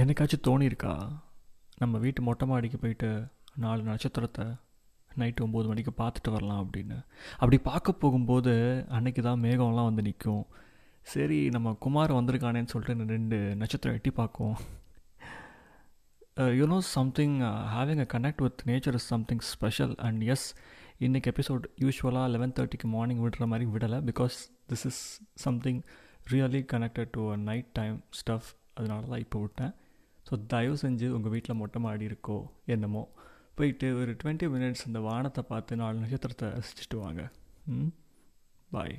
என்னைக்காச்சும் தோணியிருக்கா? நம்ம வீட்டு மொட்டை மாடிக்கு போயிட்டு நாலு நட்சத்திரத்தை நைட்டு ஒம்பது மணிக்கு பார்த்துட்டு வரலாம் அப்படின்னு. அப்படி பார்க்க போகும்போது அன்னைக்கு தான் மேகம்லாம் வந்து நிற்கும். சரி நம்ம குமார் வந்திருக்கானேன்னு சொல்லிட்டு ரெண்டு நட்சத்திரம் எட்டி பார்க்கும். You know something having a connect with nature is something special and yes இன்றைக்கி எபிசோட் யூஸ்வலாக லெவன் தேர்ட்டிக்கு மார்னிங் விடுற மாதிரி விடலை because this is something really connected to a night time stuff அதனால தான் இப்போ விட்டேன். ஸோ தயவு செஞ்சு உங்கள் வீட்டில் மொட்டை மாடி இருக்கோ என்னமோ போயிட்டு ஒரு டுவெண்ட்டி மினிட்ஸ் இந்த வானத்தை பார்த்து நாலு நட்சத்திரத்தை ரசிச்சுட்டு வாங்க. ம்? பாய்